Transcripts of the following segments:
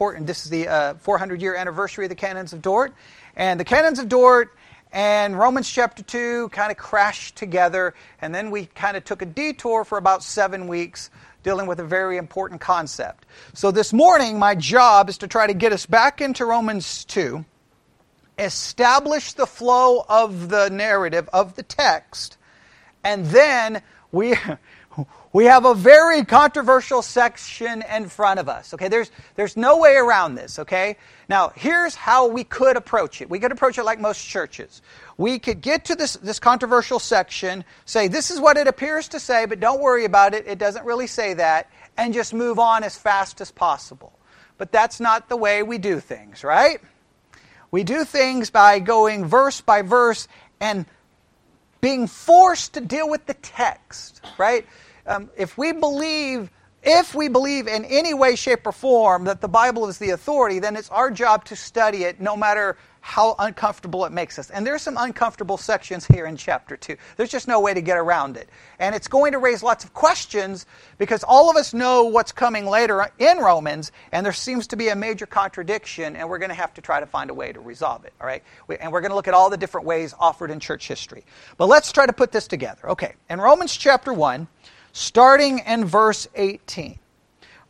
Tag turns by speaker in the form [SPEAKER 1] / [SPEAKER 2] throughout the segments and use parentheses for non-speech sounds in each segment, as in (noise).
[SPEAKER 1] important. This is the uh, 400 year anniversary of the Canons of Dort. And the Canons of Dort and Romans chapter 2 kind of crashed together. And then we kind of took a detour for about seven weeks dealing with a very important concept. So this morning, my job is to try to get us back into Romans 2, establish the flow of the narrative, of the text, and then we. We have a very controversial section in front of us. Okay, there's, there's no way around this. Okay, now here's how we could approach it. We could approach it like most churches. We could get to this, this controversial section, say, this is what it appears to say, but don't worry about it, it doesn't really say that, and just move on as fast as possible. But that's not the way we do things, right? We do things by going verse by verse and being forced to deal with the text, right? Um, if we believe if we believe in any way, shape, or form that the Bible is the authority, then it's our job to study it no matter how uncomfortable it makes us. And there's some uncomfortable sections here in chapter 2. There's just no way to get around it. And it's going to raise lots of questions because all of us know what's coming later in Romans, and there seems to be a major contradiction, and we're going to have to try to find a way to resolve it. All right? And we're going to look at all the different ways offered in church history. But let's try to put this together. Okay, in Romans chapter 1, starting in verse 18.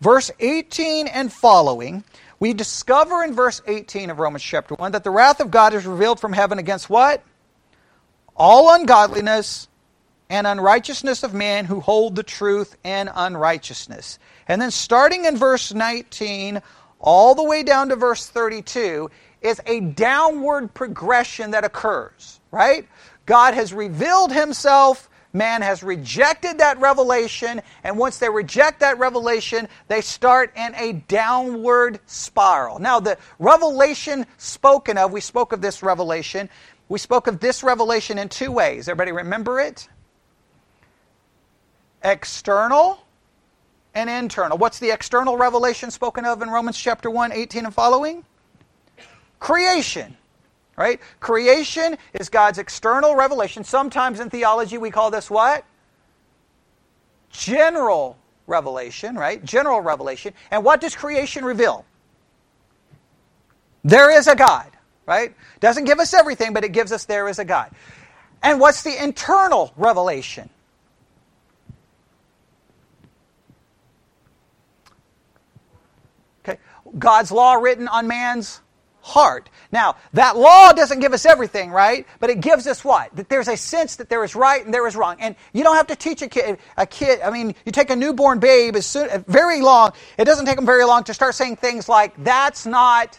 [SPEAKER 1] Verse 18 and following, we discover in verse 18 of Romans chapter 1 that the wrath of God is revealed from heaven against what? All ungodliness and unrighteousness of men who hold the truth in unrighteousness. And then starting in verse 19 all the way down to verse 32 is a downward progression that occurs, right? God has revealed himself Man has rejected that revelation, and once they reject that revelation, they start in a downward spiral. Now, the revelation spoken of, we spoke of this revelation, we spoke of this revelation in two ways. Everybody remember it? External and internal. What's the external revelation spoken of in Romans chapter 1, 18 and following? Creation right? Creation is God's external revelation. Sometimes in theology we call this what? General revelation, right? General revelation. And what does creation reveal? There is a God, right? Doesn't give us everything, but it gives us there is a God. And what's the internal revelation? Okay. God's law written on man's heart. Now, that law doesn't give us everything, right? But it gives us what? That there's a sense that there is right and there is wrong. And you don't have to teach a kid, a kid I mean, you take a newborn babe, as soon, very long, it doesn't take them very long to start saying things like, that's not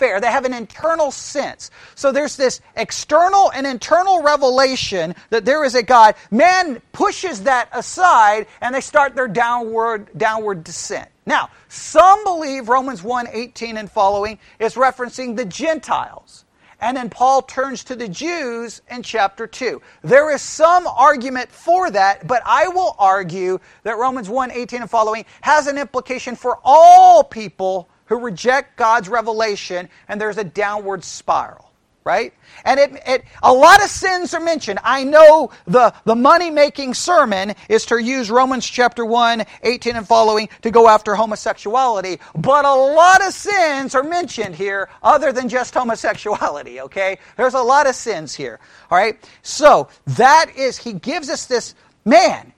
[SPEAKER 1] fair. They have an internal sense. So there's this external and internal revelation that there is a God. Man pushes that aside and they start their downward, downward descent. Now, some believe Romans 1 18 and following is referencing the Gentiles. And then Paul turns to the Jews in chapter 2. There is some argument for that, but I will argue that Romans 1 18 and following has an implication for all people who reject God's revelation, and there's a downward spiral right? And it, it, a lot of sins are mentioned. I know the, the money making sermon is to use Romans chapter 1, 18 and following to go after homosexuality, but a lot of sins are mentioned here other than just homosexuality, okay? There's a lot of sins here, all right? So that is, he gives us this man,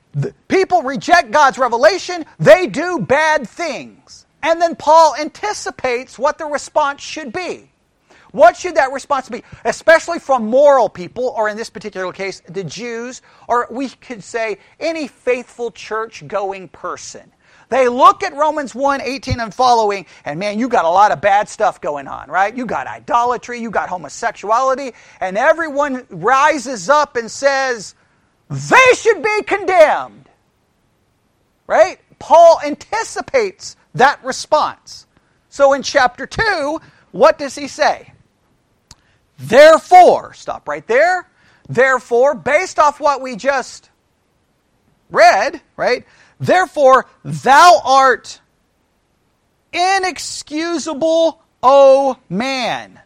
[SPEAKER 1] people reject God's revelation, they do bad things. And then Paul anticipates what the response should be. What should that response be? Especially from moral people, or in this particular case, the Jews, or we could say any faithful church going person. They look at Romans 1 18 and following, and man, you got a lot of bad stuff going on, right? You got idolatry, you got homosexuality, and everyone rises up and says, they should be condemned. Right? Paul anticipates that response. So in chapter 2, what does he say? Therefore, stop right there. Therefore, based off what we just read, right? Therefore, thou art inexcusable, O man.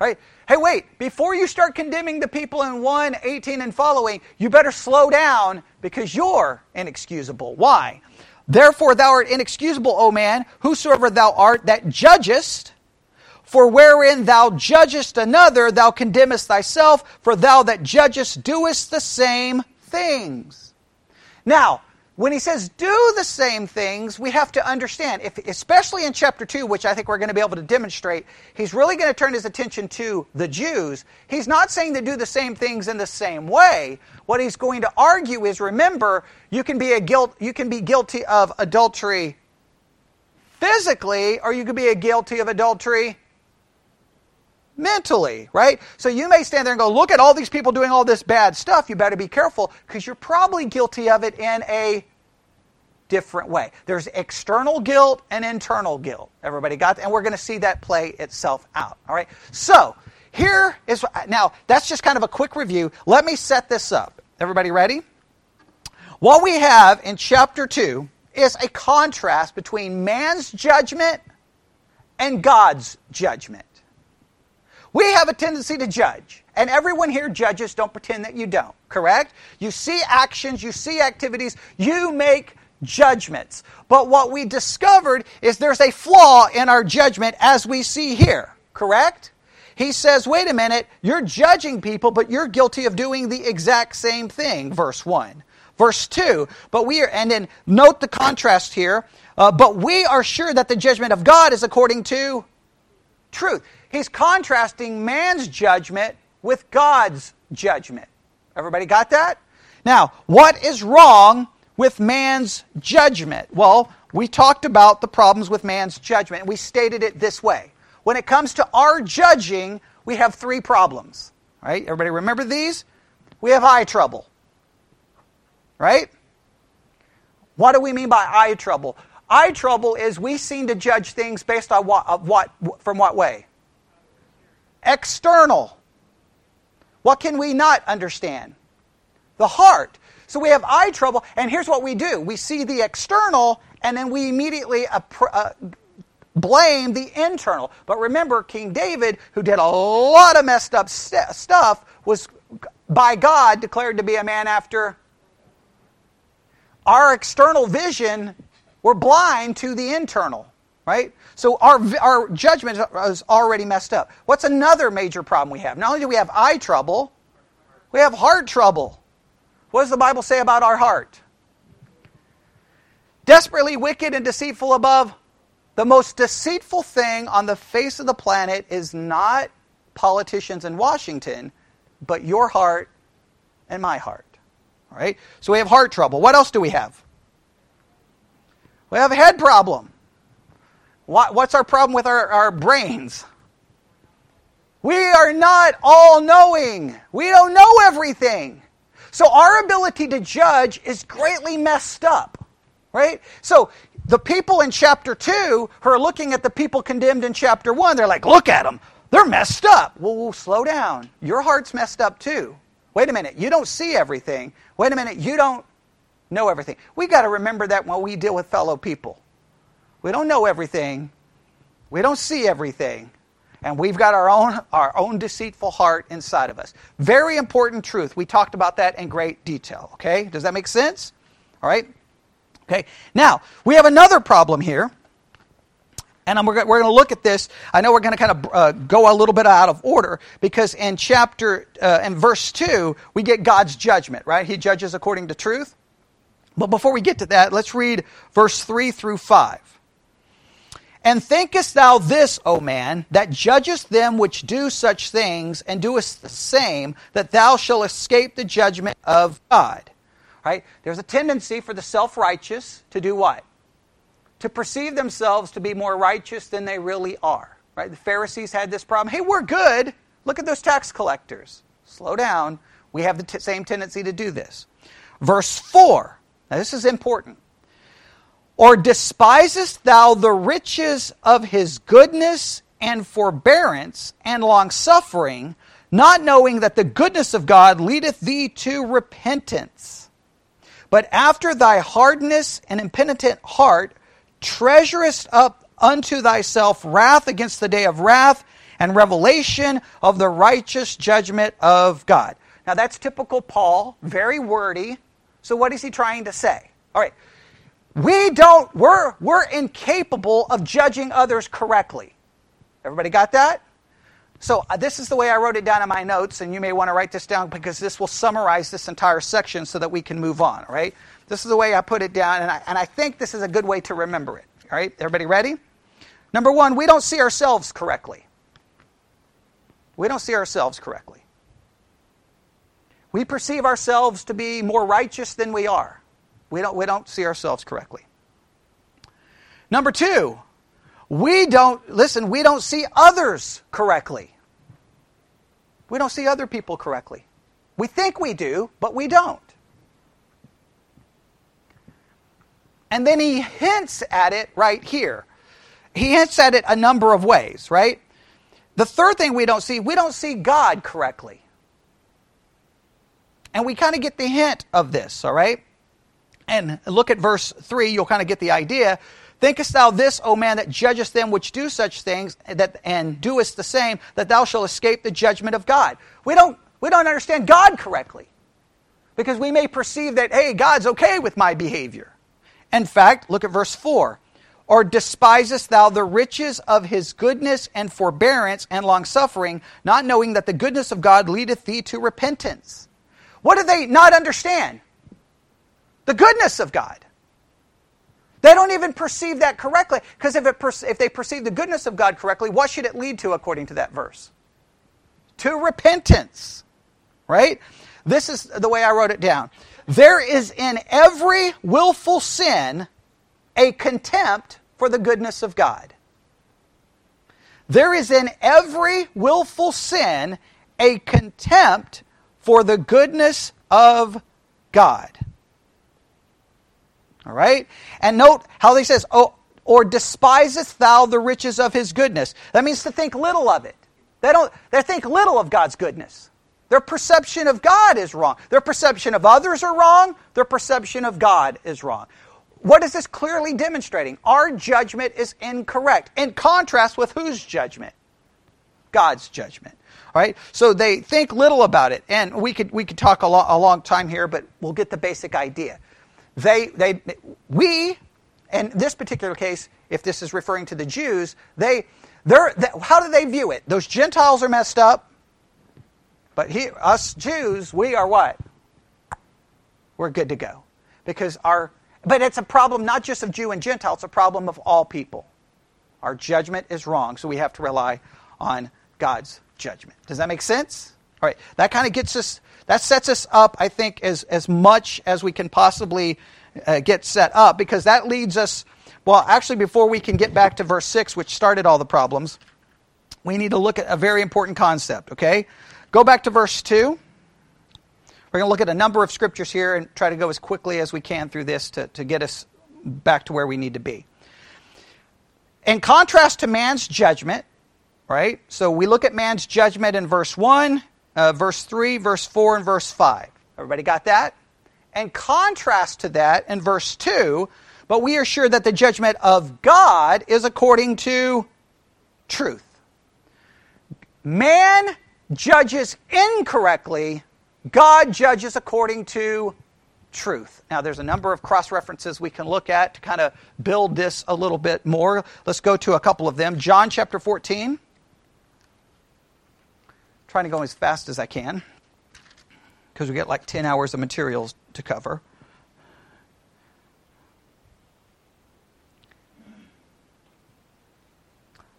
[SPEAKER 1] Right? Hey, wait, before you start condemning the people in 1, 18 and following, you better slow down because you're inexcusable. Why? Therefore thou art inexcusable, O man, whosoever thou art that judgest. For wherein thou judgest another, thou condemnest thyself, for thou that judgest doest the same things. Now, when he says do the same things, we have to understand, if, especially in chapter 2, which I think we're going to be able to demonstrate, he's really going to turn his attention to the Jews. He's not saying to do the same things in the same way. What he's going to argue is remember, you can be, a guilt, you can be guilty of adultery physically, or you could be guilty of adultery mentally, right? So you may stand there and go, look at all these people doing all this bad stuff. You better be careful because you're probably guilty of it in a different way. There's external guilt and internal guilt. Everybody got that? And we're going to see that play itself out. All right? So, here is now that's just kind of a quick review. Let me set this up. Everybody ready? What we have in chapter 2 is a contrast between man's judgment and God's judgment. We have a tendency to judge. And everyone here judges, don't pretend that you don't, correct? You see actions, you see activities, you make judgments. But what we discovered is there's a flaw in our judgment as we see here, correct? He says, wait a minute, you're judging people, but you're guilty of doing the exact same thing, verse 1. Verse 2, but we are, and then note the contrast here, uh, but we are sure that the judgment of God is according to truth. He's contrasting man's judgment with God's judgment. Everybody got that? Now, what is wrong with man's judgment? Well, we talked about the problems with man's judgment, we stated it this way. When it comes to our judging, we have three problems. Right? Everybody remember these? We have eye trouble. Right? What do we mean by eye trouble? Eye trouble is we seem to judge things based on what, what from what way? External. What can we not understand? The heart. So we have eye trouble, and here's what we do we see the external, and then we immediately uh, blame the internal. But remember, King David, who did a lot of messed up st- stuff, was by God declared to be a man after our external vision. We're blind to the internal, right? So our, our judgment is already messed up. What's another major problem we have? Not only do we have eye trouble, we have heart trouble. What does the Bible say about our heart? Desperately wicked and deceitful above. The most deceitful thing on the face of the planet is not politicians in Washington, but your heart and my heart. All right? So we have heart trouble. What else do we have? We have a head problem. What's our problem with our, our brains? We are not all knowing. We don't know everything. So our ability to judge is greatly messed up, right? So the people in chapter 2 who are looking at the people condemned in chapter 1, they're like, look at them. They're messed up. Well, slow down. Your heart's messed up too. Wait a minute. You don't see everything. Wait a minute. You don't know everything. We got to remember that when we deal with fellow people. We don't know everything. We don't see everything. And we've got our own, our own deceitful heart inside of us. Very important truth. We talked about that in great detail. Okay? Does that make sense? All right? Okay. Now, we have another problem here. And we're, we're going to look at this. I know we're going to kind of uh, go a little bit out of order because in chapter, uh, in verse 2, we get God's judgment, right? He judges according to truth. But before we get to that, let's read verse 3 through 5. And thinkest thou this, O man, that judgest them which do such things, and doest the same, that thou shalt escape the judgment of God? Right? There's a tendency for the self righteous to do what? To perceive themselves to be more righteous than they really are. Right? The Pharisees had this problem. Hey, we're good. Look at those tax collectors. Slow down. We have the t- same tendency to do this. Verse 4. Now, this is important. Or despisest thou the riches of his goodness and forbearance and longsuffering, not knowing that the goodness of God leadeth thee to repentance? But after thy hardness and impenitent heart, treasurest up unto thyself wrath against the day of wrath and revelation of the righteous judgment of God. Now that's typical Paul, very wordy. So what is he trying to say? All right, we don't, we're, we're incapable of judging others correctly. Everybody got that? So uh, this is the way I wrote it down in my notes, and you may want to write this down because this will summarize this entire section so that we can move on, right? This is the way I put it down, and I, and I think this is a good way to remember it. All right, everybody ready? Number one, we don't see ourselves correctly. We don't see ourselves correctly. We perceive ourselves to be more righteous than we are. We don't, we don't see ourselves correctly. Number two, we don't, listen, we don't see others correctly. We don't see other people correctly. We think we do, but we don't. And then he hints at it right here. He hints at it a number of ways, right? The third thing we don't see, we don't see God correctly. And we kind of get the hint of this, all right? And look at verse 3, you'll kind of get the idea. Thinkest thou this, O man, that judgest them which do such things, that, and doest the same, that thou shalt escape the judgment of God? We don't, we don't understand God correctly. Because we may perceive that, hey, God's okay with my behavior. In fact, look at verse 4. Or despisest thou the riches of his goodness and forbearance and longsuffering, not knowing that the goodness of God leadeth thee to repentance? What do they not understand? The goodness of God. They don't even perceive that correctly. Because if, if they perceive the goodness of God correctly, what should it lead to according to that verse? To repentance. Right? This is the way I wrote it down. There is in every willful sin a contempt for the goodness of God. There is in every willful sin a contempt for the goodness of God. All right? And note how he says, oh, or despisest thou the riches of his goodness. That means to think little of it. They don't they think little of God's goodness. Their perception of God is wrong. Their perception of others are wrong. Their perception of God is wrong. What is this clearly demonstrating? Our judgment is incorrect. In contrast with whose judgment? God's judgment. All right? So they think little about it. And we could, we could talk a, lo- a long time here, but we'll get the basic idea. They, they, we, in this particular case, if this is referring to the Jews, they, they're, they, how do they view it? Those Gentiles are messed up. But he, us Jews, we are what? We're good to go. Because our, but it's a problem not just of Jew and Gentile, it's a problem of all people. Our judgment is wrong, so we have to rely on God's judgment. Does that make sense? All right, that kind of gets us, that sets us up, I think, as, as much as we can possibly uh, get set up, because that leads us, well, actually, before we can get back to verse 6, which started all the problems, we need to look at a very important concept, okay? Go back to verse 2. We're going to look at a number of scriptures here and try to go as quickly as we can through this to, to get us back to where we need to be. In contrast to man's judgment, right? So we look at man's judgment in verse 1, uh, verse 3, verse 4, and verse 5. Everybody got that? And contrast to that, in verse 2, but we are sure that the judgment of God is according to truth. Man judges incorrectly, God judges according to truth. Now, there's a number of cross references we can look at to kind of build this a little bit more. Let's go to a couple of them. John chapter 14. Trying to go as fast as I can because we get like 10 hours of materials to cover.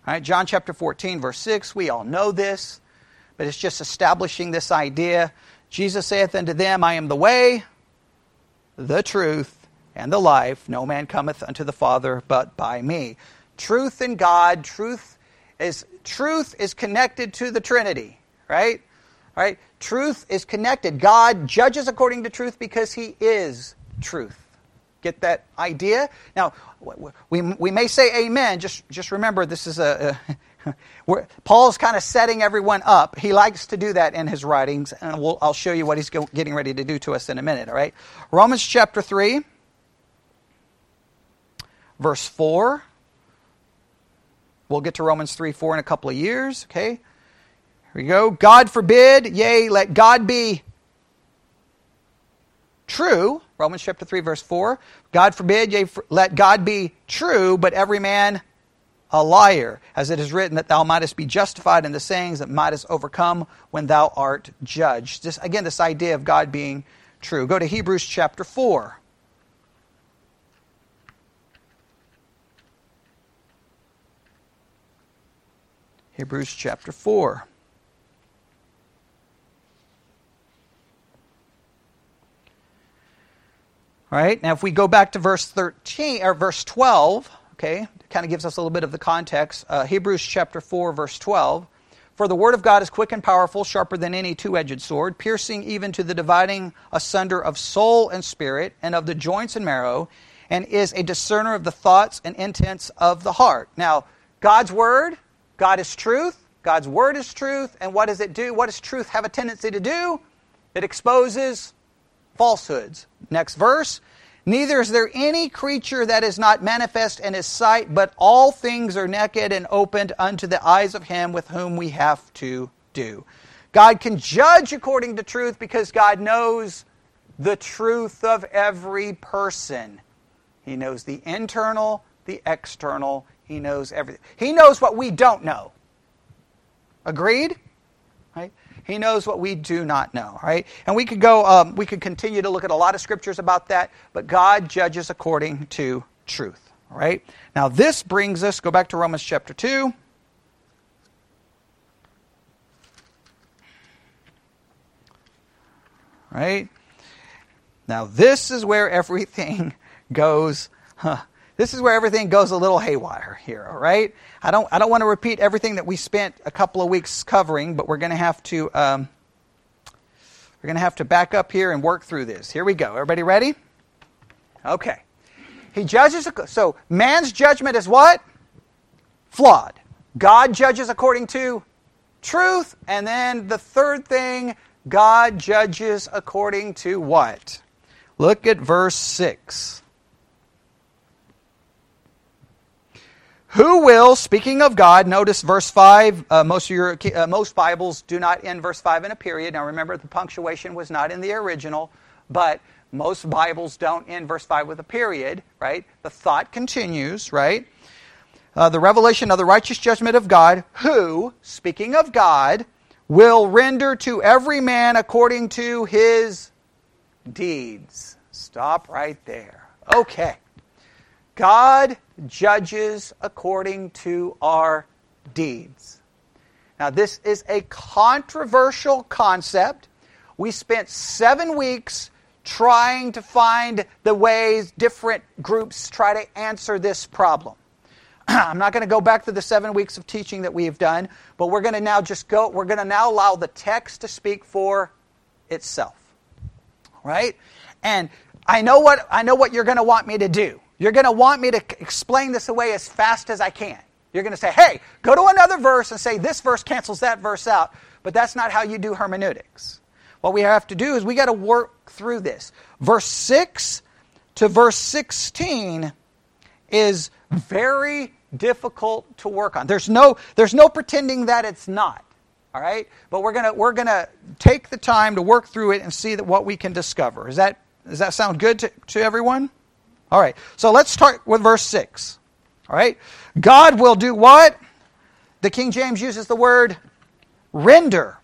[SPEAKER 1] All right, John chapter 14, verse 6. We all know this but it's just establishing this idea. Jesus saith unto them, I am the way, the truth, and the life. No man cometh unto the Father but by me. Truth in God, truth is truth is connected to the Trinity, right? Right? Truth is connected. God judges according to truth because he is truth. Get that idea? Now, we, we may say amen. Just, just remember, this is a, a (laughs) Paul's kind of setting everyone up. He likes to do that in his writings, and we'll, I'll show you what he's getting ready to do to us in a minute, all right? Romans chapter 3, verse 4. We'll get to Romans 3 4 in a couple of years, okay? Here we go. God forbid, yea, let God be true, Romans chapter 3, verse 4. God forbid, yea, let God be true, but every man a liar, as it is written, that thou mightest be justified in the sayings that mightest overcome when thou art judged. This, again, this idea of God being true. Go to Hebrews chapter 4. Hebrews chapter 4. All right, now if we go back to verse 13 or verse 12, okay, kind of gives us a little bit of the context. Uh, Hebrews chapter 4, verse 12. For the word of God is quick and powerful, sharper than any two edged sword, piercing even to the dividing asunder of soul and spirit, and of the joints and marrow, and is a discerner of the thoughts and intents of the heart. Now, God's word, God is truth, God's word is truth, and what does it do? What does truth have a tendency to do? It exposes falsehoods. Next verse. Neither is there any creature that is not manifest in his sight, but all things are naked and opened unto the eyes of him with whom we have to do. God can judge according to truth because God knows the truth of every person. He knows the internal, the external. He knows everything. He knows what we don't know. Agreed? Right? He knows what we do not know, right? And we could go, um, we could continue to look at a lot of scriptures about that, but God judges according to truth, right? Now, this brings us, go back to Romans chapter 2. Right? Now, this is where everything (laughs) goes. Huh, this is where everything goes a little haywire here, all right? I don't, I don't want to repeat everything that we spent a couple of weeks covering, but we're going to have to, um, we're going to have to back up here and work through this. Here we go. Everybody ready? Okay. He judges, so man's judgment is what? Flawed. God judges according to truth. And then the third thing, God judges according to what? Look at verse 6. Who will, speaking of God, notice verse 5, uh, most, of your, uh, most Bibles do not end verse 5 in a period. Now remember, the punctuation was not in the original, but most Bibles don't end verse 5 with a period, right? The thought continues, right? Uh, the revelation of the righteous judgment of God, who, speaking of God, will render to every man according to his deeds. Stop right there. Okay. God judges according to our deeds. Now, this is a controversial concept. We spent seven weeks trying to find the ways different groups try to answer this problem. (clears throat) I'm not going to go back to the seven weeks of teaching that we have done, but we're going to now just go, we're going to now allow the text to speak for itself. Right? And I know what, I know what you're going to want me to do. You're going to want me to explain this away as fast as I can. You're going to say, hey, go to another verse and say this verse cancels that verse out. But that's not how you do hermeneutics. What we have to do is we got to work through this. Verse 6 to verse 16 is very difficult to work on. There's no, there's no pretending that it's not. All right? But we're going to we're going to take the time to work through it and see that what we can discover. Is that does that sound good to, to everyone? All right, so let's start with verse 6. All right, God will do what? The King James uses the word render.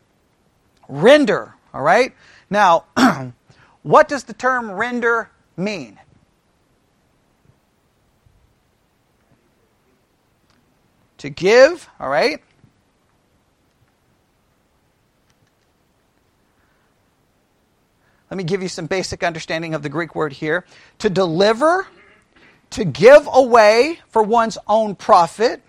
[SPEAKER 1] Render. All right, now, (clears throat) what does the term render mean? To give, all right? Let me give you some basic understanding of the Greek word here. To deliver, to give away for one's own profit,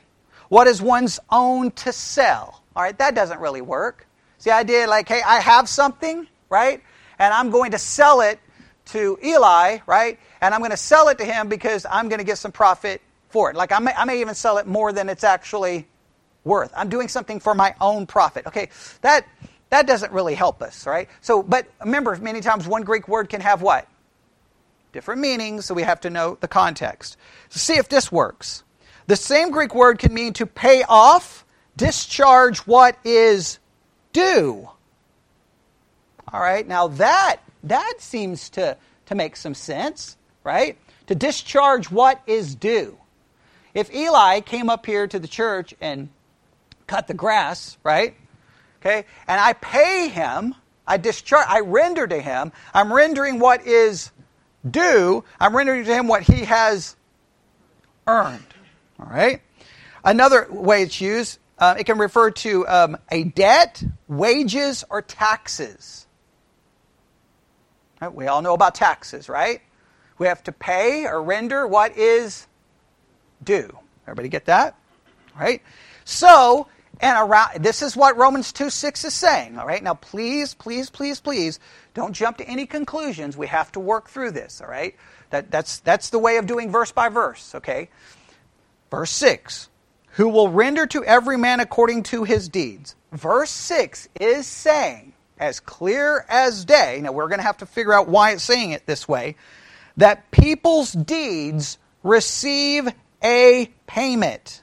[SPEAKER 1] what is one's own to sell. All right, that doesn't really work. See the idea like, hey, I have something, right? And I'm going to sell it to Eli, right? And I'm going to sell it to him because I'm going to get some profit for it. Like I may, I may even sell it more than it's actually worth. I'm doing something for my own profit. Okay, that that doesn't really help us, right? So, but remember, many times one Greek word can have what? Different meanings, so we have to know the context. So, see if this works. The same Greek word can mean to pay off, discharge what is due. All right, now that that seems to, to make some sense, right? To discharge what is due. If Eli came up here to the church and cut the grass, right? Okay, and I pay him, I discharge, I render to him, I'm rendering what is due, I'm rendering to him what he has earned. All right? Another way it's used, uh, it can refer to um, a debt, wages, or taxes. Right? We all know about taxes, right? We have to pay or render what is due. Everybody get that? Right? So, and around this is what Romans 2 6 is saying. All right. Now please, please, please, please don't jump to any conclusions. We have to work through this, all right? That, that's, that's the way of doing verse by verse, okay? Verse 6 Who will render to every man according to his deeds. Verse 6 is saying, as clear as day, now we're going to have to figure out why it's saying it this way, that people's deeds receive a payment.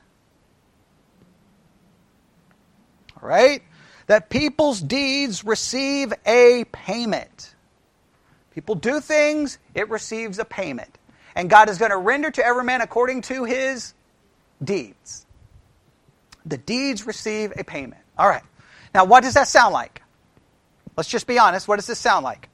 [SPEAKER 1] All right? That people's deeds receive a payment. People do things, it receives a payment. And God is going to render to every man according to his deeds. The deeds receive a payment. All right. Now, what does that sound like? Let's just be honest. What does this sound like?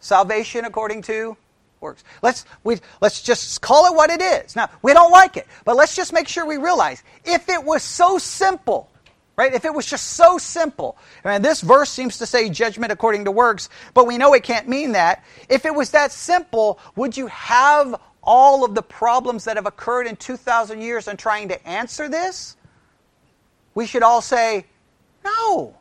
[SPEAKER 1] Salvation according to works. Let's, we, let's just call it what it is. Now, we don't like it, but let's just make sure we realize if it was so simple, right? If it was just so simple, and this verse seems to say judgment according to works, but we know it can't mean that. If it was that simple, would you have all of the problems that have occurred in 2,000 years in trying to answer this? We should all say, no.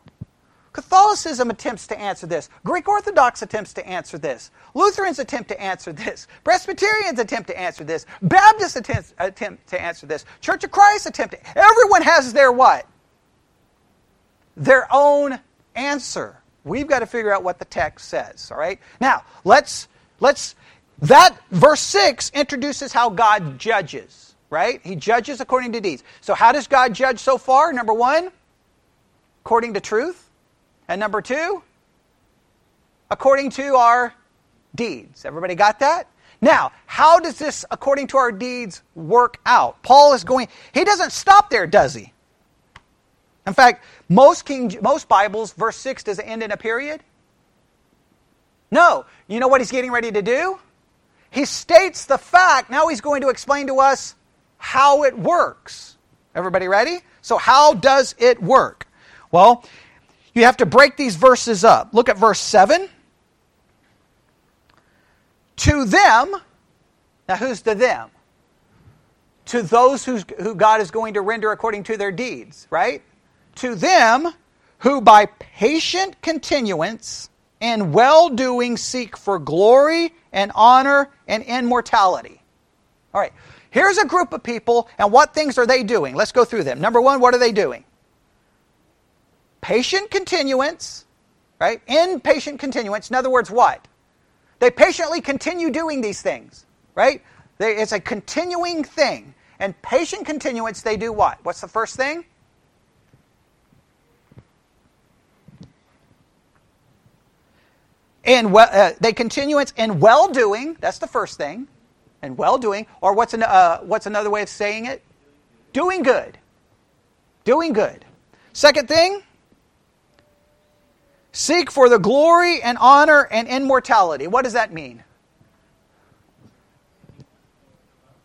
[SPEAKER 1] Catholicism attempts to answer this. Greek Orthodox attempts to answer this. Lutherans attempt to answer this. Presbyterians attempt to answer this. Baptists attempt, attempt to answer this. Church of Christ attempt to. Everyone has their what? Their own answer. We've got to figure out what the text says, all right? Now, let's let's that verse 6 introduces how God judges, right? He judges according to deeds. So, how does God judge so far? Number one, according to truth. And number two, according to our deeds. Everybody got that? Now, how does this, according to our deeds, work out? Paul is going, he doesn't stop there, does he? In fact, most, King, most Bibles, verse 6 does it end in a period? No. You know what he's getting ready to do? He states the fact, now he's going to explain to us how it works. Everybody ready? So, how does it work? Well, you have to break these verses up. Look at verse 7. To them, now who's to them? To those who, who God is going to render according to their deeds, right? To them who by patient continuance and well doing seek for glory and honor and immortality. All right, here's a group of people, and what things are they doing? Let's go through them. Number one, what are they doing? Patient continuance, right? In patient continuance. In other words, what? They patiently continue doing these things, right? They, it's a continuing thing. And patient continuance, they do what? What's the first thing? And well, uh, they continuance in well doing. That's the first thing. And well doing. Or what's, an, uh, what's another way of saying it? Doing good. Doing good. Second thing, seek for the glory and honor and immortality. What does that mean?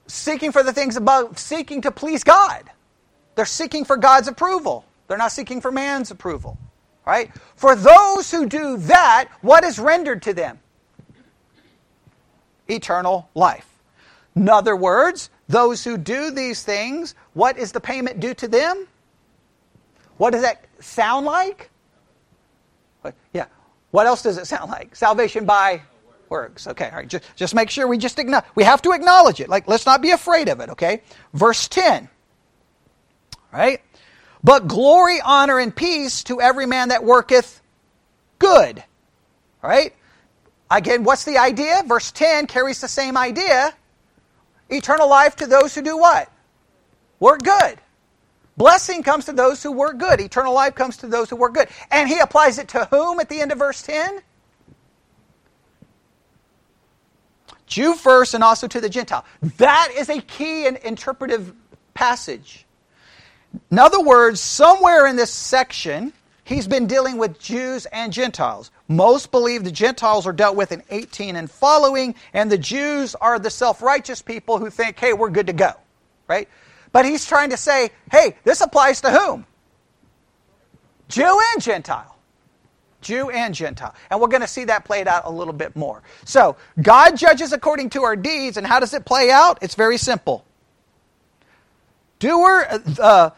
[SPEAKER 1] Seeking for the things above, seeking to please God. They're seeking for God's approval. They're not seeking for man's approval. Right? For those who do that, what is rendered to them? Eternal life. In other words, those who do these things, what is the payment due to them? What does that sound like? Yeah. What else does it sound like? Salvation by works. Okay, all right. Just, just make sure we just acknowledge. We have to acknowledge it. Like, let's not be afraid of it, okay? Verse 10. Right? But glory, honor, and peace to every man that worketh good. Right? Again, what's the idea? Verse 10 carries the same idea. Eternal life to those who do what? Work good. Blessing comes to those who work good. Eternal life comes to those who work good. And he applies it to whom at the end of verse 10? Jew first and also to the Gentile. That is a key and interpretive passage. In other words, somewhere in this section, he's been dealing with Jews and Gentiles. Most believe the Gentiles are dealt with in 18 and following, and the Jews are the self righteous people who think, hey, we're good to go. Right? But he's trying to say, hey, this applies to whom? Jew and Gentile. Jew and Gentile. And we're going to see that played out a little bit more. So, God judges according to our deeds, and how does it play out? It's very simple. Doer, uh,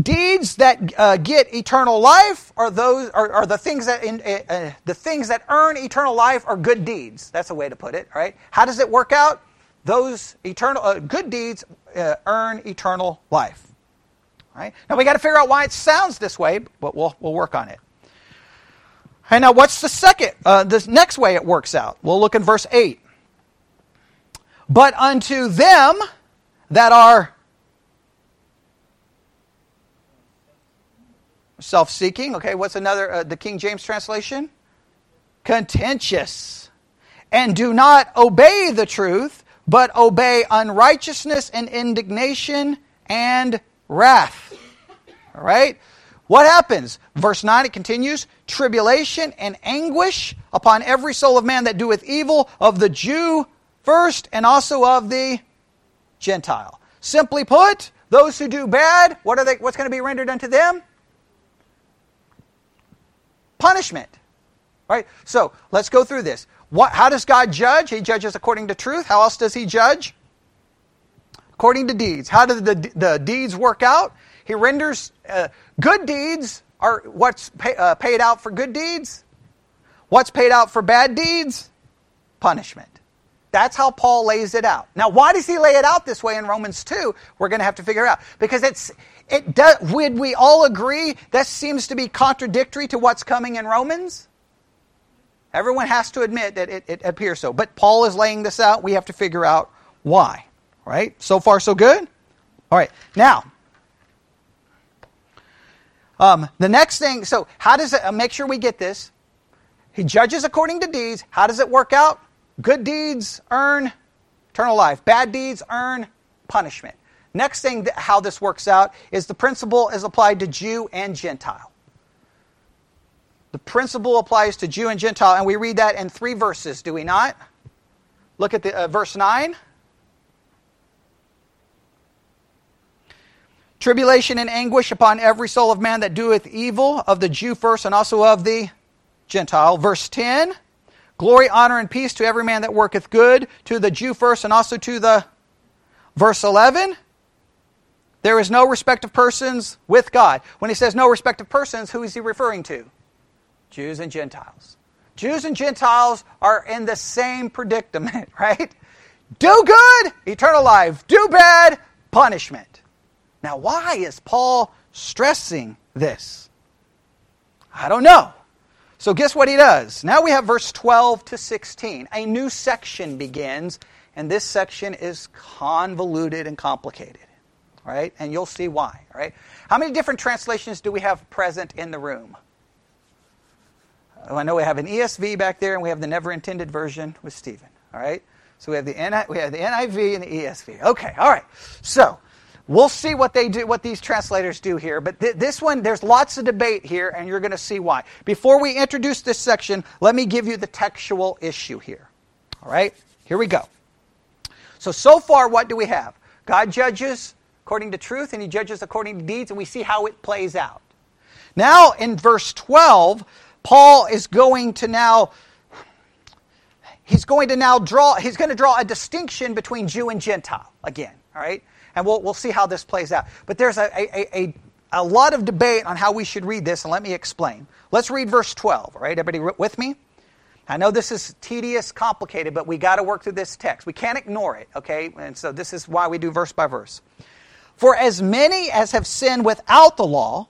[SPEAKER 1] deeds that uh, get eternal life are those are, are the things that in, uh, uh, the things that earn eternal life are good deeds. That's a way to put it, right? How does it work out? Those eternal uh, good deeds uh, earn eternal life. Right? Now we got to figure out why it sounds this way, but we'll we'll work on it. And now what's the second uh, the next way it works out? We'll look in verse 8. But unto them that are Self seeking. Okay, what's another, uh, the King James translation? Contentious. And do not obey the truth, but obey unrighteousness and indignation and wrath. All right? What happens? Verse 9, it continues tribulation and anguish upon every soul of man that doeth evil, of the Jew first, and also of the Gentile. Simply put, those who do bad, what are they, what's going to be rendered unto them? punishment. Right? So let's go through this. What, how does God judge? He judges according to truth. How else does He judge? According to deeds. How do the, the deeds work out? He renders uh, good deeds are what's pay, uh, paid out for good deeds. What's paid out for bad deeds? Punishment. That's how Paul lays it out. Now, why does he lay it out this way in Romans 2? We're going to have to figure out. Because it's, it does, would we all agree that seems to be contradictory to what's coming in Romans? Everyone has to admit that it, it appears so. But Paul is laying this out. We have to figure out why. Right? So far, so good? All right. Now, um, the next thing, so how does it, uh, make sure we get this? He judges according to deeds. How does it work out? Good deeds earn eternal life, bad deeds earn punishment. Next thing, how this works out is the principle is applied to Jew and Gentile. The principle applies to Jew and Gentile, and we read that in three verses, do we not? Look at the uh, verse 9. Tribulation and anguish upon every soul of man that doeth evil, of the Jew first, and also of the Gentile. Verse 10. Glory, honor, and peace to every man that worketh good, to the Jew first, and also to the. Verse 11. There is no respect of persons with God. When he says no respect of persons, who is he referring to? Jews and Gentiles. Jews and Gentiles are in the same predicament, (laughs) right? Do good, eternal life. Do bad, punishment. Now, why is Paul stressing this? I don't know. So, guess what he does? Now we have verse 12 to 16. A new section begins, and this section is convoluted and complicated right? And you'll see why, right? How many different translations do we have present in the room? Oh, I know we have an ESV back there, and we have the never intended version with Stephen, all right? So we have the, NI, we have the NIV and the ESV. Okay, all right. So we'll see what they do, what these translators do here. But th- this one, there's lots of debate here, and you're going to see why. Before we introduce this section, let me give you the textual issue here. All right, here we go. So, so far, what do we have? God judges according to truth, and he judges according to deeds, and we see how it plays out. Now, in verse 12, Paul is going to now he's going to now draw he's going to draw a distinction between Jew and Gentile again, all right? And we'll, we'll see how this plays out. But there's a, a, a, a lot of debate on how we should read this, and let me explain. Let's read verse 12, all right? Everybody with me? I know this is tedious, complicated, but we got to work through this text. We can't ignore it, okay? And so this is why we do verse by verse. For as many as have sinned without the law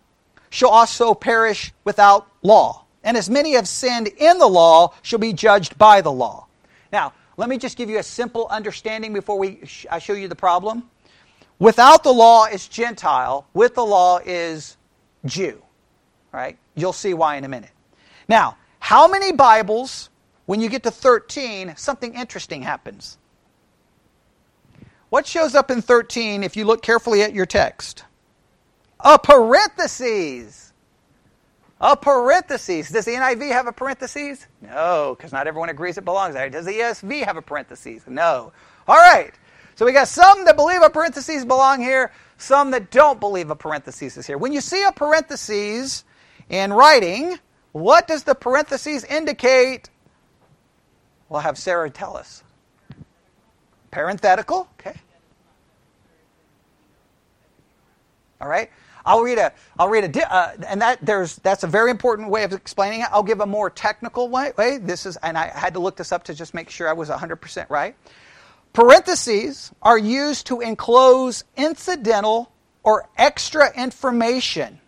[SPEAKER 1] shall also perish without law. And as many have sinned in the law shall be judged by the law. Now, let me just give you a simple understanding before we sh- I show you the problem. Without the law is Gentile, with the law is Jew. Right? You'll see why in a minute. Now, how many Bibles when you get to 13, something interesting happens. What shows up in 13 if you look carefully at your text? A parenthesis. A parenthesis. Does the NIV have a parenthesis? No, because not everyone agrees it belongs there. Does the ESV have a parenthesis? No. All right. So we got some that believe a parenthesis belong here, some that don't believe a parenthesis is here. When you see a parenthesis in writing, what does the parentheses indicate? We'll have Sarah tell us. Parenthetical, okay. All right. I'll read a, I'll read a, uh, and that there's that's a very important way of explaining it. I'll give a more technical way. way. This is, and I had to look this up to just make sure I was 100% right. Parentheses are used to enclose incidental or extra information,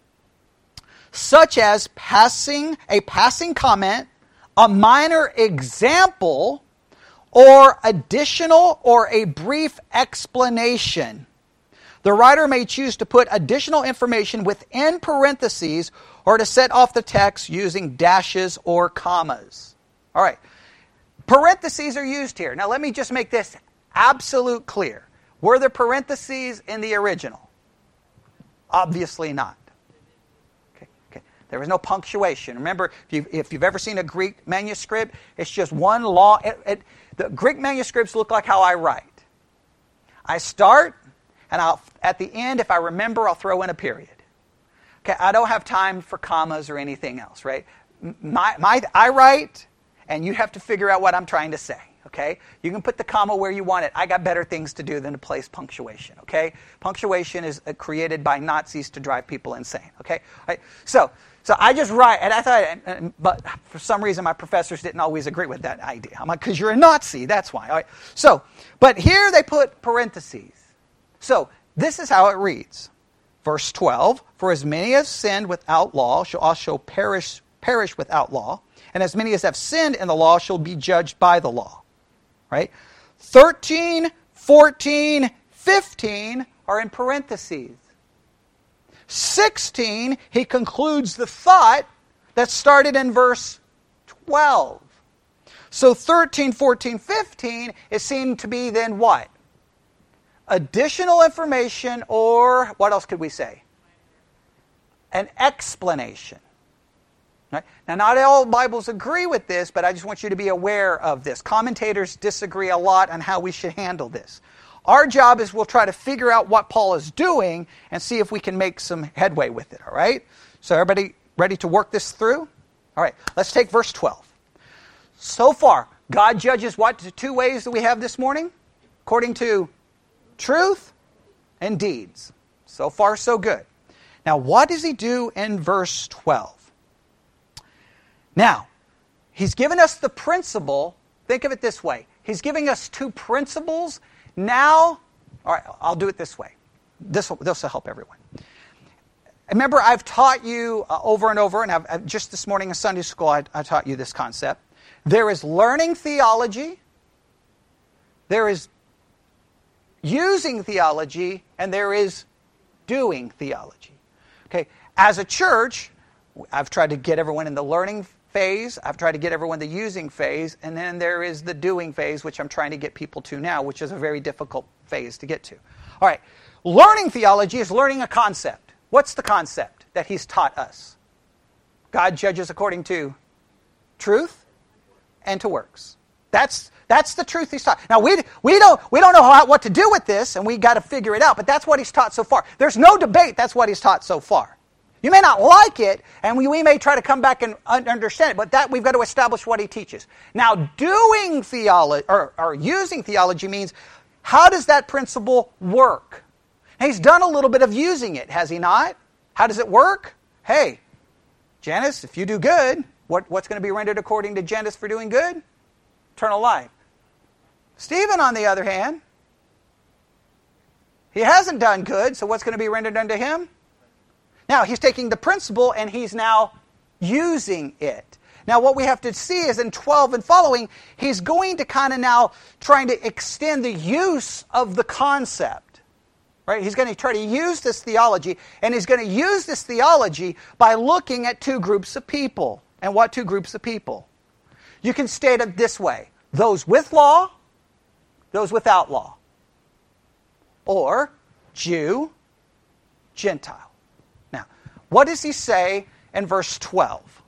[SPEAKER 1] such as passing a passing comment, a minor example, or additional or a brief explanation. The writer may choose to put additional information within parentheses or to set off the text using dashes or commas. All right. Parentheses are used here. Now, let me just make this absolute clear. Were there parentheses in the original? Obviously not. Okay, okay. There was no punctuation. Remember, if you've, if you've ever seen a Greek manuscript, it's just one long. It, it, the Greek manuscripts look like how I write. I start, and I'll, at the end, if I remember, I'll throw in a period. Okay, I don't have time for commas or anything else, right? My, my, I write, and you have to figure out what I'm trying to say okay? You can put the comma where you want it. I got better things to do than to place punctuation, okay? Punctuation is uh, created by Nazis to drive people insane, okay? Right? So, so I just write, and I thought, but for some reason my professors didn't always agree with that idea. I'm like, because you're a Nazi, that's why. All right? So, but here they put parentheses. So this is how it reads. Verse 12, for as many as sinned without law shall also perish, perish without law, and as many as have sinned in the law shall be judged by the law right? 13, 14, 15 are in parentheses. 16, he concludes the thought that started in verse 12. So 13, 14, 15 is seen to be then what? Additional information, or what else could we say? An explanation. Right? Now, not all Bibles agree with this, but I just want you to be aware of this. Commentators disagree a lot on how we should handle this. Our job is we'll try to figure out what Paul is doing and see if we can make some headway with it, all right? So, everybody ready to work this through? All right, let's take verse 12. So far, God judges what two ways that we have this morning? According to truth and deeds. So far, so good. Now, what does he do in verse 12? Now, he's given us the principle. Think of it this way He's giving us two principles. Now, all right, I'll do it this way. This will, this will help everyone. Remember, I've taught you uh, over and over, and I've, I've, just this morning in Sunday school, I, I taught you this concept. There is learning theology, there is using theology, and there is doing theology. Okay, as a church, I've tried to get everyone in the learning phase. I've tried to get everyone the using phase. And then there is the doing phase, which I'm trying to get people to now, which is a very difficult phase to get to. All right. Learning theology is learning a concept. What's the concept that he's taught us? God judges according to truth and to works. That's, that's the truth he's taught. Now, we, we, don't, we don't know how, what to do with this, and we got to figure it out, but that's what he's taught so far. There's no debate, that's what he's taught so far. You may not like it, and we, we may try to come back and understand it, but that we've got to establish what he teaches. Now, doing theology or, or using theology means how does that principle work? he's done a little bit of using it, has he not? How does it work? Hey, Janice, if you do good, what, what's going to be rendered according to Janice for doing good? Eternal life. Stephen, on the other hand, he hasn't done good, so what's going to be rendered unto him? Now, he's taking the principle and he's now using it. Now, what we have to see is in 12 and following, he's going to kind of now trying to extend the use of the concept. Right? He's going to try to use this theology, and he's going to use this theology by looking at two groups of people. And what two groups of people? You can state it this way those with law, those without law. Or Jew, Gentile. Now, what does he say in verse 12?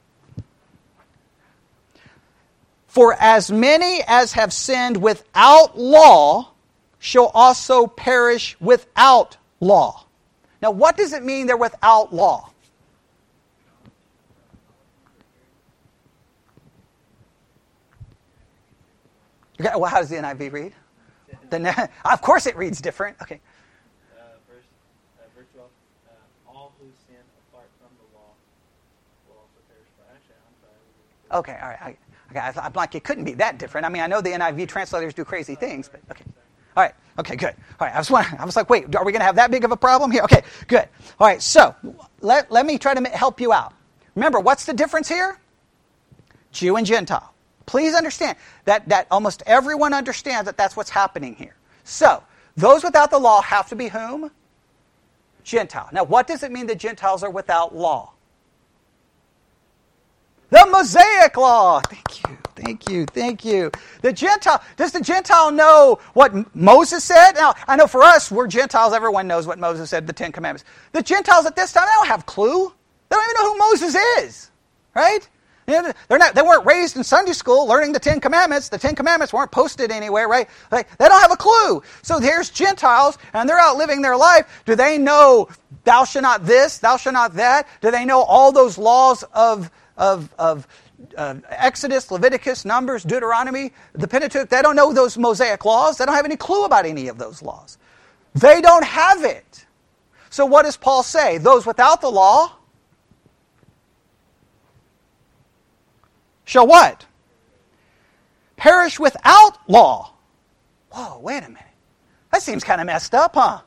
[SPEAKER 1] For as many as have sinned without law shall also perish without law. Now, what does it mean they're without law? Okay, well, how does the NIV read? The, (laughs) of course it reads different. Okay.
[SPEAKER 2] Uh, verse, uh, verse 12. Uh, all who sin apart from the law will also perish. But actually, I'm sorry.
[SPEAKER 1] Okay, all right. I, okay, I'm like, it couldn't be that different. I mean, I know the NIV translators do crazy things, but okay. All right. Okay, good. All right. I was, I was like, wait, are we going to have that big of a problem here? Okay, good. All right. So let, let me try to help you out. Remember, what's the difference here? Jew and Gentile. Please understand that, that almost everyone understands that that's what's happening here. So, those without the law have to be whom? Gentile. Now, what does it mean that Gentiles are without law? The Mosaic law. Thank you, thank you, thank you. The Gentile, does the Gentile know what Moses said? Now, I know for us, we're Gentiles, everyone knows what Moses said, the Ten Commandments. The Gentiles at this time, they don't have clue. They don't even know who Moses is, right? They're not, they weren't raised in Sunday school learning the Ten Commandments. The Ten Commandments weren't posted anywhere, right? Like, they don't have a clue. So here's Gentiles, and they're out living their life. Do they know thou shalt not this, thou shalt not that? Do they know all those laws of, of, of uh, Exodus, Leviticus, Numbers, Deuteronomy, the Pentateuch? They don't know those Mosaic laws. They don't have any clue about any of those laws. They don't have it. So what does Paul say? Those without the law shall what? Perish without law. Whoa, wait a minute. That seems kind of messed up, huh?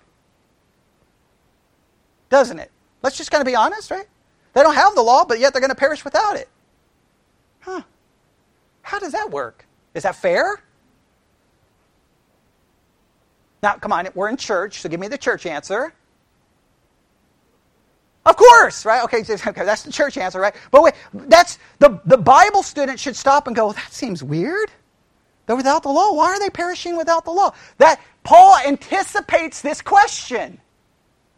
[SPEAKER 1] Doesn't it? Let's just kind of be honest, right? They don't have the law, but yet they're going to perish without it. Huh. How does that work? Is that fair? Now, come on, we're in church, so give me the church answer. Of course, right? Okay, okay, that's the church answer, right? But wait, that's the, the Bible student should stop and go, well, that seems weird. They're without the law. Why are they perishing without the law? That Paul anticipates this question.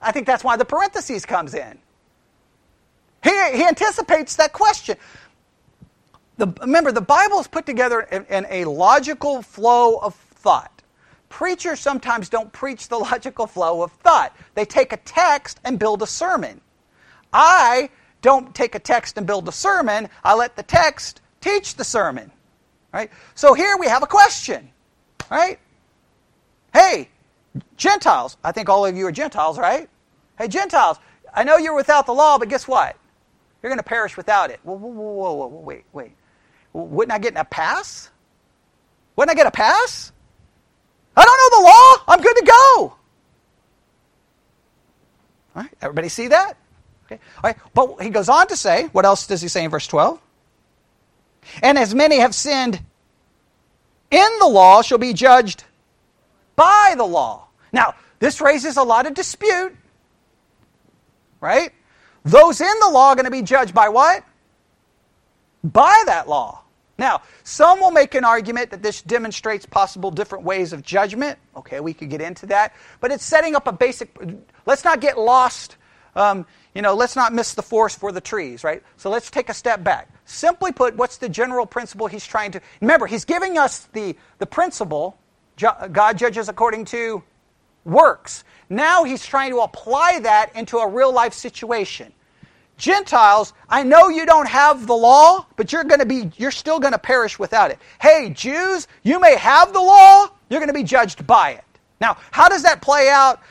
[SPEAKER 1] I think that's why the parentheses comes in. He, he anticipates that question. The, remember, the Bible is put together in, in a logical flow of thought. Preachers sometimes don't preach the (laughs) logical flow of thought. They take a text and build a sermon. I don't take a text and build a sermon. I let the text teach the sermon. Right? So here we have a question. Right? Hey, Gentiles. I think all of you are Gentiles, right? Hey, Gentiles. I know you're without the law, but guess what? You're going to perish without it. Whoa, whoa, whoa, whoa, whoa, wait, wait. Wouldn't I get a pass? Wouldn't I get a pass? I don't know the law. I'm good to go. All right, everybody see that? Okay. All right. But he goes on to say, what else does he say in verse 12? And as many have sinned in the law shall be judged by the law. Now, this raises a lot of dispute, right? Those in the law are going to be judged by what? By that law. Now, some will make an argument that this demonstrates possible different ways of judgment. Okay, we could get into that. But it's setting up a basic. Let's not get lost um, you know, let's not miss the forest for the trees, right? So let's take a step back. Simply put, what's the general principle he's trying to. Remember, he's giving us the, the principle God judges according to works. Now he's trying to apply that into a real life situation. Gentiles, I know you don't have the law, but you're going to be you're still going to perish without it. Hey, Jews, you may have the law, you're going to be judged by it. Now, how does that play out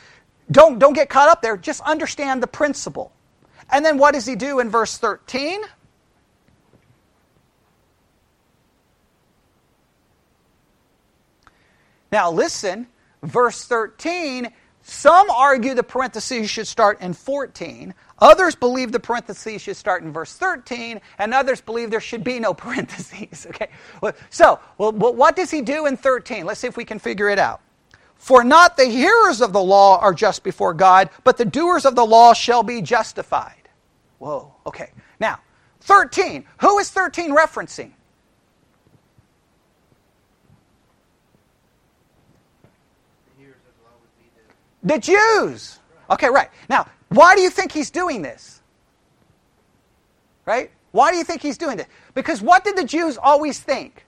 [SPEAKER 1] don't, don't get caught up there. Just understand the principle. And then what does he do in verse 13? Now, listen, verse 13, some argue the parentheses should start in 14. Others believe the parentheses should start in verse 13, and others believe there should be no (laughs) parentheses. Okay? So, well, what does he do in 13? Let's see if we can figure it out. For not the hearers of the law are just before God, but the doers of the law shall be justified. Whoa, okay. Now, 13. Who is 13 referencing? The Jews. Okay, right. Now, why do you think he's doing this? Right? Why do you think he's doing this? Because what did the Jews always think?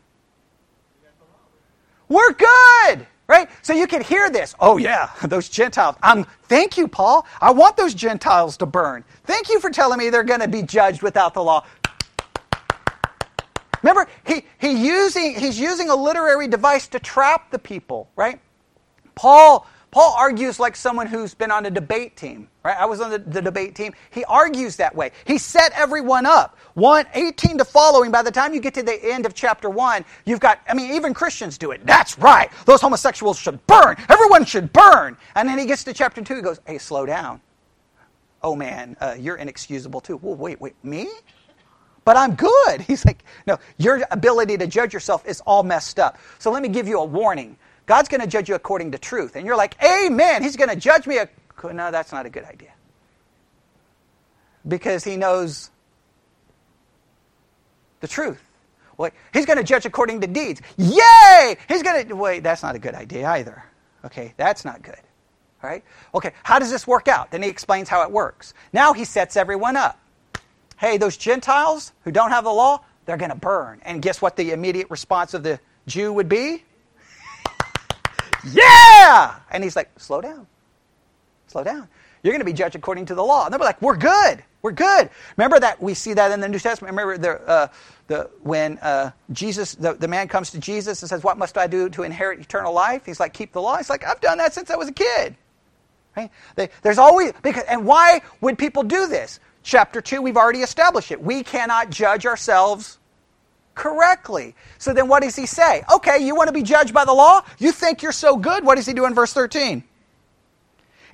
[SPEAKER 1] We're good. Right? So you can hear this. Oh yeah, (laughs) those Gentiles. I'm thank you, Paul. I want those Gentiles to burn. Thank you for telling me they're going to be judged without the law. Remember, he, he using, he's using a literary device to trap the people, right? Paul, Paul argues like someone who's been on a debate team, right? I was on the, the, debate team. He argues that way. He set everyone up. One, 18 to following, by the time you get to the end of chapter 1, you've got, I mean, even Christians do it. That's right. Those homosexuals should burn. Everyone should burn. And then he gets to chapter 2, he goes, hey, slow down. Oh man, uh, you're inexcusable too. Well, wait, wait, me? but I'm good. (laughs) He's like, no, your ability to judge yourself is all messed up. So let me give you a warning. God's going to judge you according to truth. And you're like, Amen. He's going to judge me. No, that's not a good idea. Because he knows the truth. Wait, he's going to judge according to deeds. Yay! He's going to. Wait, that's not a good idea either. Okay, that's not good. All right? Okay, how does this work out? Then he explains how it works. Now he sets everyone up hey, those Gentiles who don't have the law, they're going to burn. And guess what the immediate response of the Jew would be? (laughs) yeah! And he's like, slow down. Slow down. You're going to be judged according to the law. And they're like, we're good. We're good. Remember that we see that in the New Testament. Remember the, uh, the, when uh, Jesus, the, the man comes to Jesus and says, What must I do to inherit eternal life? He's like, Keep the law. He's like, I've done that since I was a kid. Right? They, there's always, because, and why would people do this? Chapter 2, we've already established it. We cannot judge ourselves correctly. So then what does he say? Okay, you want to be judged by the law? You think you're so good? What does he do in verse 13?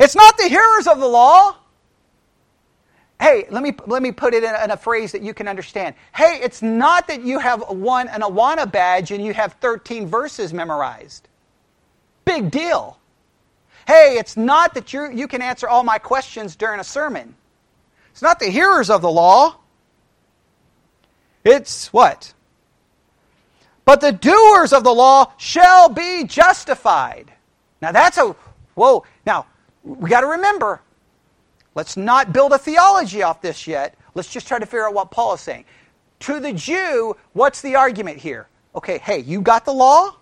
[SPEAKER 1] It's not the hearers of the law. Hey, let me, let me put it in, in a phrase that you can understand. Hey, it's not that you have won an Awana badge and you have 13 verses memorized. Big deal. Hey, it's not that you you can answer all my questions during a sermon. It's not the hearers of the law. It's what? But the doers of the law shall be justified. Now that's a, whoa. Now, we got to remember, let's not build a theology off this yet. Let's just try to figure out what Paul is saying. To the Jew, what's the argument here? Okay, hey, you got the law?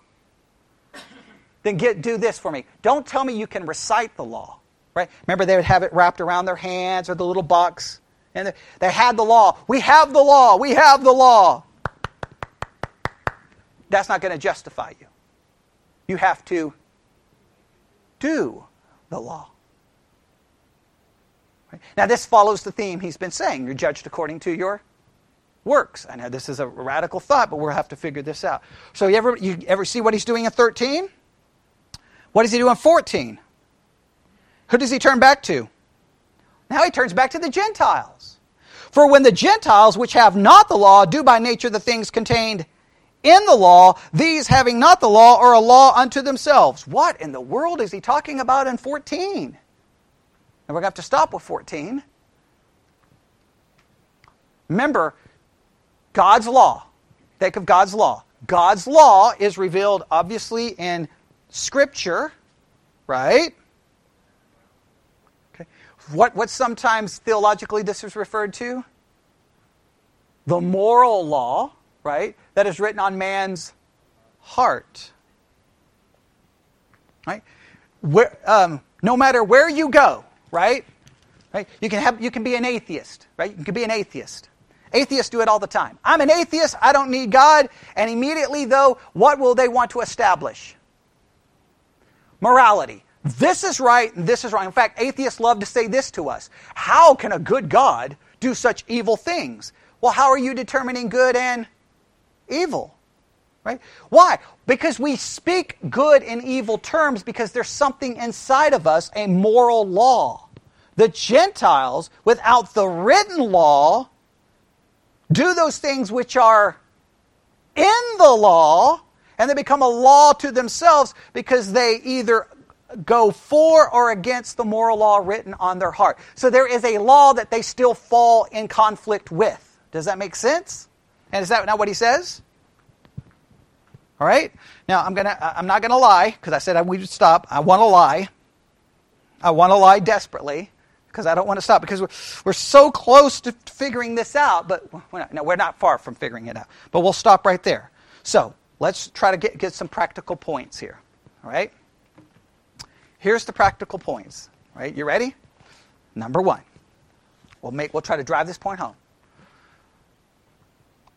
[SPEAKER 1] Then get, do this for me. Don't tell me you can recite the law. Right? Remember, they would have it wrapped around their hands or the little box. And they, they had the law. We have the law. We have the law. That's not going to justify you. You have to do the law. Right? Now, this follows the theme he's been saying. You're judged according to your works. I know this is a radical thought, but we'll have to figure this out. So, you ever, you ever see what he's doing in 13? What does he do in 14? Who does he turn back to? Now he turns back to the Gentiles. For when the Gentiles, which have not the law, do by nature the things contained in the law, these having not the law are a law unto themselves. What in the world is he talking about in 14? And we're going to have to stop with 14. Remember, God's law. Think of God's law. God's law is revealed obviously in Scripture, right? Okay. What, what sometimes theologically this is referred to? The moral law, right, that is written on man's heart. Right? Where, um, no matter where you go, right? Right? You can have you can be an atheist, right? You can be an atheist. Atheists do it all the time. I'm an atheist, I don't need God, and immediately though, what will they want to establish? Morality. This is right and this is wrong. In fact, atheists love to say this to us How can a good God do such evil things? Well, how are you determining good and evil? Right? Why? Because we speak good and evil terms because there's something inside of us, a moral law. The Gentiles, without the written law, do those things which are in the law, and they become a law to themselves because they either go for or against the moral law written on their heart. So there is a law that they still fall in conflict with. Does that make sense? And is that not what he says? All right. Now I'm gonna. I'm not gonna lie because I said I would stop. I want to lie. I want to lie desperately because I don't want to stop because we're, we're so close to figuring this out, but we're not, no, we're not far from figuring it out. But we'll stop right there. So let's try to get, get some practical points here. All right? Here's the practical points. Right? You ready? Number one. We'll, make, we'll try to drive this point home.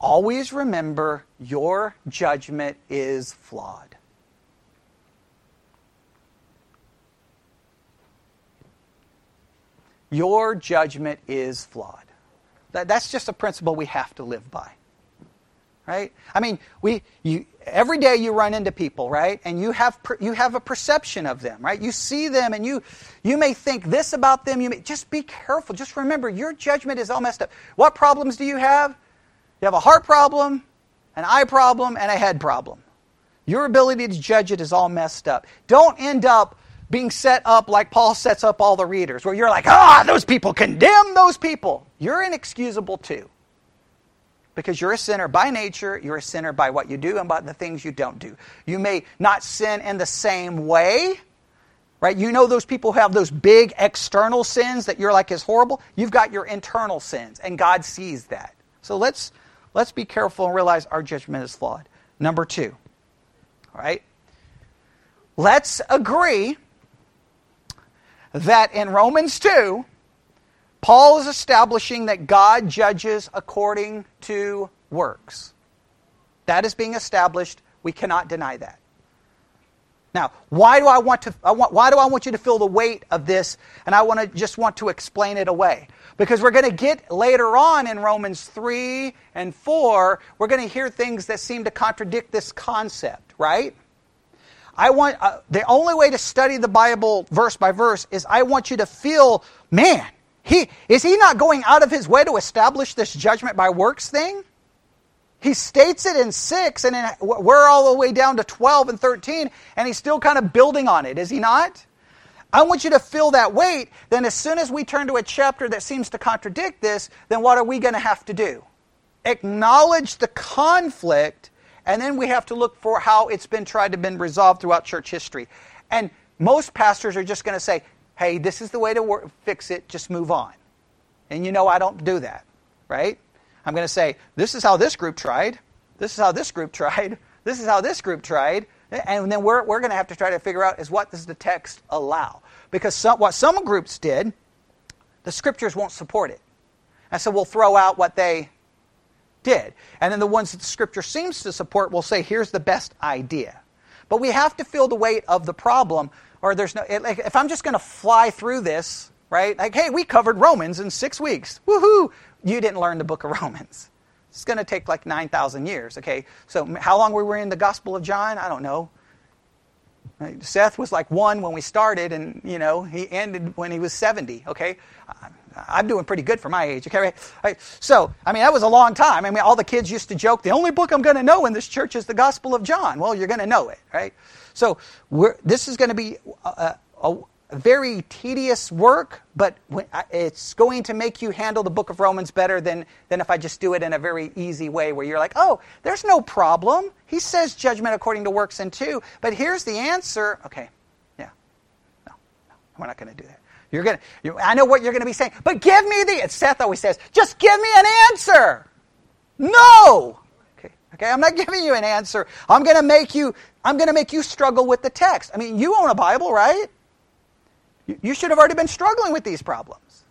[SPEAKER 1] Always remember your judgment is flawed. Your judgment is flawed. That, that's just a principle we have to live by. Right? I mean, we, you, every day you run into people, right? And you have, you have a perception of them, right? You see them and you, you may think this about them. You may, just be careful. Just remember, your judgment is all messed up. What problems do you have? You have a heart problem, an eye problem, and a head problem. Your ability to judge it is all messed up. Don't end up being set up like Paul sets up all the readers, where you're like, ah, those people, condemn those people. You're inexcusable too. Because you're a sinner by nature, you're a sinner by what you do and by the things you don't do. You may not sin in the same way, right? You know those people who have those big external sins that you're like is horrible. You've got your internal sins, and God sees that. So let's let's be careful and realize our judgment is flawed. Number two, all right? Let's agree that in Romans 2, Paul is establishing that God judges according to works. That is being established. We cannot deny that. Now, why do I want to I want, why do I want you to feel the weight of this and I want to just want to explain it away? Because we're going to get later on in Romans 3 and 4, we're going to hear things that seem to contradict this concept, right? I want uh, the only way to study the Bible verse by verse is I want you to feel, man, he is he not going out of his way to establish this judgment by works thing? He states it in 6 and in, we're all the way down to 12 and 13 and he's still kind of building on it, is he not? I want you to feel that weight. Then, as soon as we turn to a chapter that seems to contradict this, then what are we going to have to do? Acknowledge the conflict and then we have to look for how it's been tried to been resolved throughout church history. And most pastors are just going to say, "Hey, this is the way to work, fix it. Just move on." And you know I don't do that, right? I'm going to say, "This is how this group tried. This is how this group tried. (laughs) This is how this group tried." And then we're, we're going to have to try to figure out is what does the text allow? Because some, what some groups did, the scriptures won't support it. And so we'll throw out what they did. And then the ones that the scripture seems to support will say, here's the best idea. But we have to feel the weight of the problem, or there's no, like, if I'm just going to fly through this, right? Like, hey, we covered Romans in six weeks. Woohoo! You didn't learn the book of (laughs) Romans. It's going to take like 9,000 years, okay? So how long were we in the Gospel of John? I don't know. Uh, Seth was like one when we started, and, you know, he ended when he was 70, okay? I'm doing pretty good for my age. Okay, right? So, I mean, that was a long time. I mean, all the kids used to joke, the only book I'm going to know in this church is the Gospel of John. Well, you're going to know it, right? So, this is going to be uh, uh, a, a, a, very tedious work, but it's going to make you handle the book of Romans better than, than if I just do it in a very easy way where you're like, oh, there's no problem. He says judgment according to works in 2, but here's the answer. Okay, yeah. No, no we're not going to do that. You're gonna, you, I know what you're going to be saying, but give me the, Seth always says, just give me an answer. No. Okay, okay, I'm not (laughs) giving you an answer. I'm going to make you, I'm going to make you struggle with the text. I mean, you own a Bible, right? You, should have already been struggling with these problems.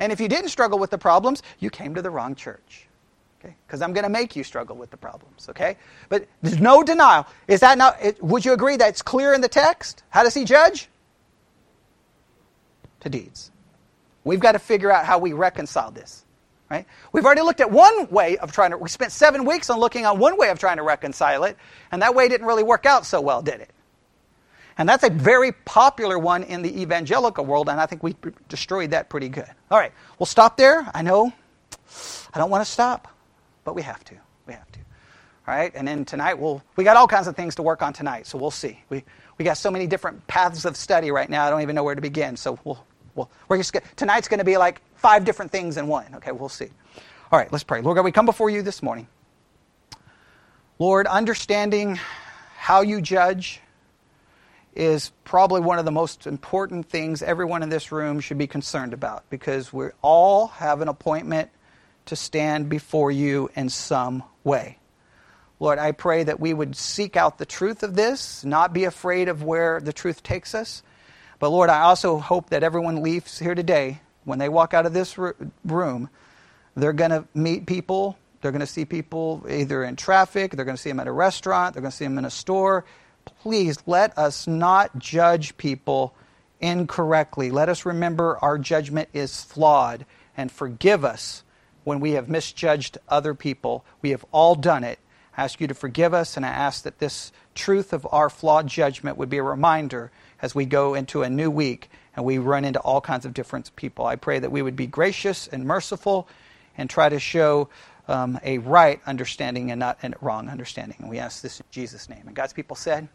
[SPEAKER 1] And if you didn't struggle with the problems, you came to the wrong church. Okay? Because I'm going to make you struggle with the problems. Okay? But there's no denial. Is that not, would you agree that it's clear in the text? How does he judge? to deeds. We've got to figure out how we reconcile this. Right? We've already looked at one way of trying to, we spent seven weeks on looking on one way of trying to reconcile it, and that way didn't really work out so well, did it? And that's a very popular one in the evangelical world, and I think we destroyed that pretty good. All right, we'll stop there. I know I don't want to stop, but we have to. We have to. All right, and then tonight we'll, we got all kinds of things to work on tonight, so we'll see. We, we got so many different paths of study right now, I don't even know where to begin, so we'll, well, we're just tonight's going to be like five different things in one. Okay, we'll see. All right, let's pray. Lord God, we come before you this morning. Lord, understanding how you judge is probably one of the most important things everyone in this room should be concerned about because we all have an appointment to stand before you in some way. Lord, I pray that we would seek out the truth of this, not be afraid of where the truth takes us. But Lord, I also hope that everyone leaves here today, when they walk out of this room, they're going to meet people. They're going to see people either in traffic, they're going to see them at a restaurant, they're going to see them in a store. Please let us not judge people incorrectly. Let us remember our judgment is flawed and forgive us when we have misjudged other people. We have all done it. I ask you to forgive us, and I ask that this truth of our flawed judgment would be a reminder as we go into a new week and we run into all kinds of different people. I pray that we would be gracious and merciful and try to show um, a right understanding and not a wrong understanding. And we ask this in Jesus' name. And God's people said,